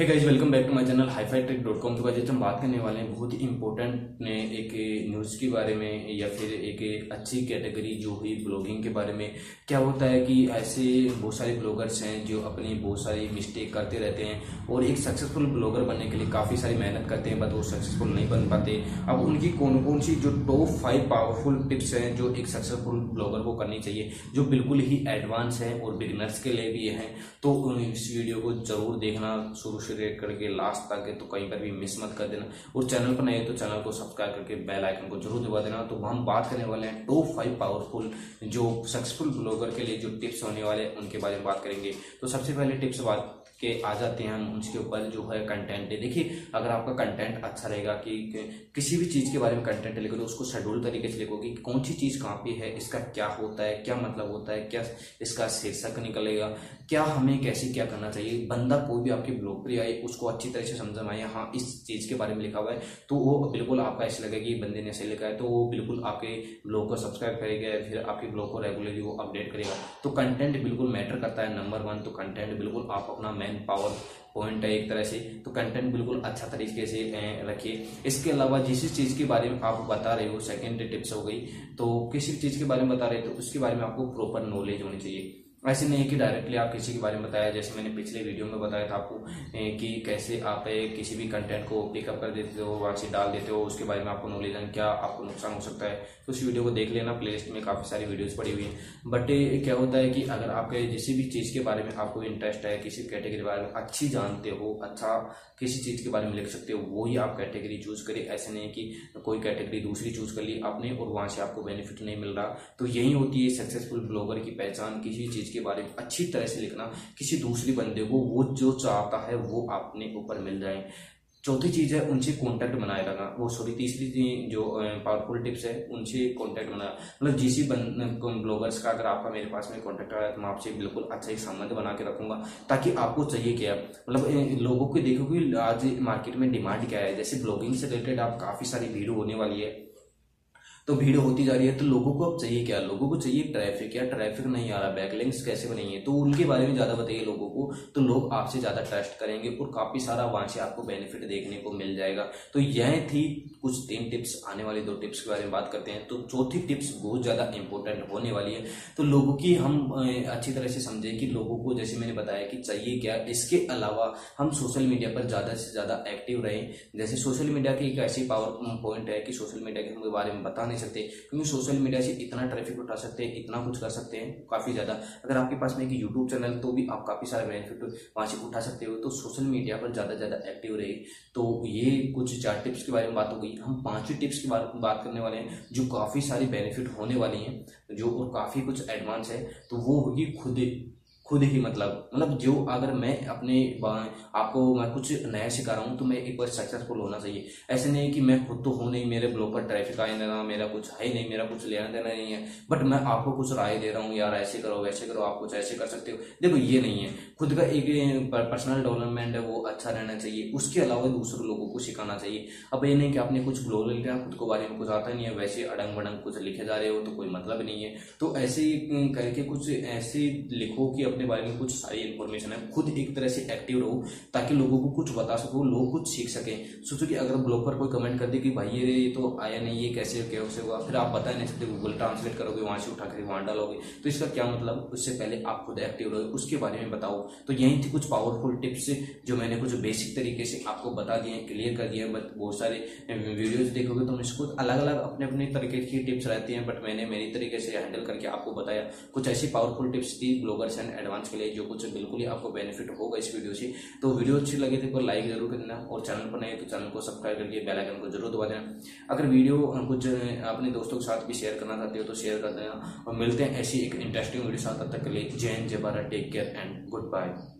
Hey guys welcome back to my channel hifi tech dot com तो guys हम बात करने वाले हैं बहुत ही इंपॉर्टेंट ने एक न्यूज़ के बारे में या फिर एक अच्छी कैटेगरी जो हुई ब्लॉगिंग के बारे में। क्या होता है कि ऐसे बहुत सारे ब्लॉगर्स हैं जो अपनी बहुत सारी मिस्टेक करते रहते हैं और एक सक्सेसफुल ब्लॉगर बनने के लिए काफ़ी सारी मेहनत करते हैं बट वो सक्सेसफुल नहीं बन पाते। अब उनकी कौन कौन सी जो टॉप फाइव पावरफुल टिप्स हैं जो एक सक्सेसफुल ब्लॉगर को करनी चाहिए, जो बिल्कुल ही एडवांस है और बिगनर्स के लिए भी है तो इस वीडियो को ज़रूर देखना शुरू से रेट करके लास्ट तक है तो कहीं पर भी मिस मत कर देना। और चैनल पर नए तो चैनल को सब्सक्राइब करके बेल आइकन को ज़रूर दबा देना। तो हम बात करने वाले हैं टॉप फाइव पावरफुल जो सक्सेसफुल ब्लॉगर के लिए जो टिप्स होने वाले हैं उनके बारे में बात करेंगे। तो सबसे पहले टिप्स बात के आ जाते हैं हम, उसके ऊपर जो है कंटेंट है। देखिए, अगर आपका कंटेंट अच्छा रहेगा कि किसी भी चीज़ के बारे में कंटेंट लिखो तो उसको शेड्यूल तरीके से लिखो कि कौन सी चीज़ कहाँ पे है, इसका क्या होता है, क्या मतलब होता है, क्या इसका शीर्षक निकलेगा, क्या हमें कैसे क्या करना चाहिए, बंदा कोई भी आपके ब्लॉग पर आए उसको अच्छी तरह से समझ, में आए हाँ इस चीज़ के बारे में लिखा हुआ है तो वो बिल्कुल आपका ऐसे लगेगा कि बंदे ने सही लिखा है तो वो बिल्कुल आपके ब्लॉग को सब्सक्राइब करेगा, फिर आपके ब्लॉग को रेगुलरली वो अपडेट करेगा। तो कंटेंट बिल्कुल मैटर करता है नंबर वन तो कंटेंट बिल्कुल आप अपना मैन पावर पॉइंट है एक तरह से तो कंटेंट बिल्कुल अच्छा तरीके से रखिए। इसके अलावा जिस चीज़ के बारे में आप बता रहे हो सेकेंड टिप्स हो गई तो किसी चीज़ के बारे में बता रहे हो तो उसके बारे में आपको प्रॉपर नॉलेज होनी चाहिए। ऐसे नहीं कि डायरेक्टली आप किसी के बारे में बताया, जैसे मैंने पिछले वीडियो में बताया था आपको कि कैसे आप किसी भी कंटेंट को पिकअप कर देते हो, वहाँ से डाल देते हो, उसके बारे में आपको नॉलेज है क्या आपको नुकसान हो सकता है तो उस वीडियो को देख लेना प्ले लिस्ट में काफ़ी सारी वीडियोस पड़ी हुई हैं। बट क्या होता है कि अगर आपके किसी भी चीज़ के बारे में आपको इंटरेस्ट है, किसी कैटेगरी के बारे में अच्छी जानते हो अच्छा किसी चीज़ के बारे में लिख सकते हो वही आप कैटेगरी चूज़ करें। ऐसे नहीं कि कोई कैटेगरी दूसरी चूज़ कर ली आपने और वहाँ से आपको बेनिफिट नहीं मिल रहा। तो यही होती है सक्सेसफुल ब्लॉगर की पहचान, किसी चीज़ के बारे में अच्छी तरह से लिखना, किसी दूसरी बंदे को वो जो चाहता है, वो अपने ऊपर मिल जाए। चौथी चीज़ है, उनसे कांटेक्ट बनाए रखना। वो सॉरी तीसरी जो पावरफुल टिप्स है, उनसे कांटेक्ट बनाना। मतलब जिस ब्लॉगर्स का अगर आपका मेरे पास में कांटेक्ट आया तो मैं आपसे बिल्कुल अच्छा ही संबंध बना के रखूँगा, ताकि आपको चाहिए क्या। मतलब लोगों को देखो कि आज मार्केट में डिमांड क्या है। जैसे ब्लॉगिंग से रिलेटेड आप काफ़ी सारी भीड़ होने वाली है। तो भीड़ होती जा रही है तो लोगों को अब चाहिए क्या? लोगों को चाहिए ट्रैफ़िक या ट्रैफ़िक नहीं आ रहा बैकलिंग्स कैसे बनेंगे? तो उनके बारे में ज़्यादा बताइए लोगों को तो लोग आपसे ज़्यादा ट्रस्ट करेंगे और काफ़ी सारा वहाँ से आपको बेनिफिट देखने को मिल जाएगा। तो यह थी कुछ तीन टिप्स आने वाली दो टिप्स के बारे में बात करते हैं। तो चौथी टिप्स बहुत ज़्यादा इंपॉर्टेंट होने वाली है। तो लोगों की हम अच्छी तरह से समझे कि लोगों को जैसे मैंने बताया कि चाहिए क्या, इसके अलावा हम सोशल मीडिया पर ज़्यादा से ज़्यादा एक्टिव रहे। जैसे सोशल मीडिया की एक ऐसी पावर पॉइंट है कि सोशल मीडिया के बारे में बता नहीं सकते, क्योंकि सोशल मीडिया से इतना ट्रैफ़िक उठा सकते हैं, इतना कुछ कर सकते हैं, काफ़ी ज़्यादा। अगर आपके पास में एक यूट्यूब चैनल तो भी आप काफ़ी सारे बेनिफिट वहाँ से उठा सकते हो। तो सोशल मीडिया पर ज़्यादा ज़्यादा एक्टिव रहे तो ये कुछ चार टिप्स के बारे में बात हो गई। हम पांचवी टिप्स की बात बात करने वाले हैं, जो काफ़ी सारी बेनिफिट होने वाली हैं, जो और काफ़ी कुछ एडवांस है। तो वो होगी खुद खुद ही मतलब मतलब जो अगर मैं अपने आपको मैं कुछ नया सिखा रहा हूँ तो मैं एक बार सक्सेसफुल होना चाहिए। ऐसे नहीं कि मैं खुद तो हूँ नहीं, मेरे ब्लॉग पर ट्रैफ़िक आए देना मेरा कुछ है नहीं, मेरा कुछ लेना देना नहीं है। बट मैं आपको कुछ राय दे रहा हूँ, यार ऐसे करो, वैसे करो, आप कुछ ऐसे कर सकते हो। देखो, ये नहीं है। खुद का एक पर्सनल डेवलपमेंट है, वो अच्छा रहना चाहिए। उसके अलावा दूसरे लोगों को सिखाना चाहिए। अब ये नहीं कि आपने कुछ ब्लॉग लिखा खुद को बारे में कुछ आता नहीं है, वैसे अड़ंग बड़ंग कुछ लिखे जा रहे हो तो कोई मतलब नहीं है। तो ऐसे करके कुछ ऐसे लिखो कि अपने बारे में कुछ सारी इन्फॉर्मेशन है। खुद एक तरह से एक्टिव रहो, ताकि लोगों को कुछ बता सको, लोग कुछ सीख सके। सोचो कि अगर ब्लॉग पर कोई कमेंट कर दे कि भाई ये तो आया नहीं, ये कैसे कैसे हुआ? फिर आप बता नहीं सकते गूगल ट्रांसलेट करोगे, वहाँ से उठा कर वहाँ डालोगे। तो इसका क्या मतलब? उससे पहले आप खुद एक्टिव रहो, उसके बारे में बताओ। तो यही थी कुछ पावरफुल टिप्स जो मैंने कुछ बेसिक तरीके से आपको बता दिए क्लियर कर दिए बट बहुत सारे वीडियोज़ देखोगे तो इसको अलग अलग अपने अपने तरीके की टिप्स रहती हैं। बट मैंने मेरी तरीके से हैंडल करके आपको बताया। कुछ ऐसी पावरफुल टिप्स थी ब्लॉगर्स एंड एडवांस के लिए जो कुछ बिल्कुल ही आपको बेनिफिट होगा इस वीडियो से। तो वीडियो अच्छी लगे तो लाइक ज़रूर कर देना और चैनल पर नए तो चैनल को सब्सक्राइब करके बेल आइकन को ज़रूर दबा देना। अगर वीडियो कुछ अपने दोस्तों के साथ भी शेयर करना चाहते हो तो शेयर कर देना। और मिलते हैं ऐसी एक इंटरेस्टिंग वीडियो साथ। तब तक के लिए जय जय Bharat take care and goodbye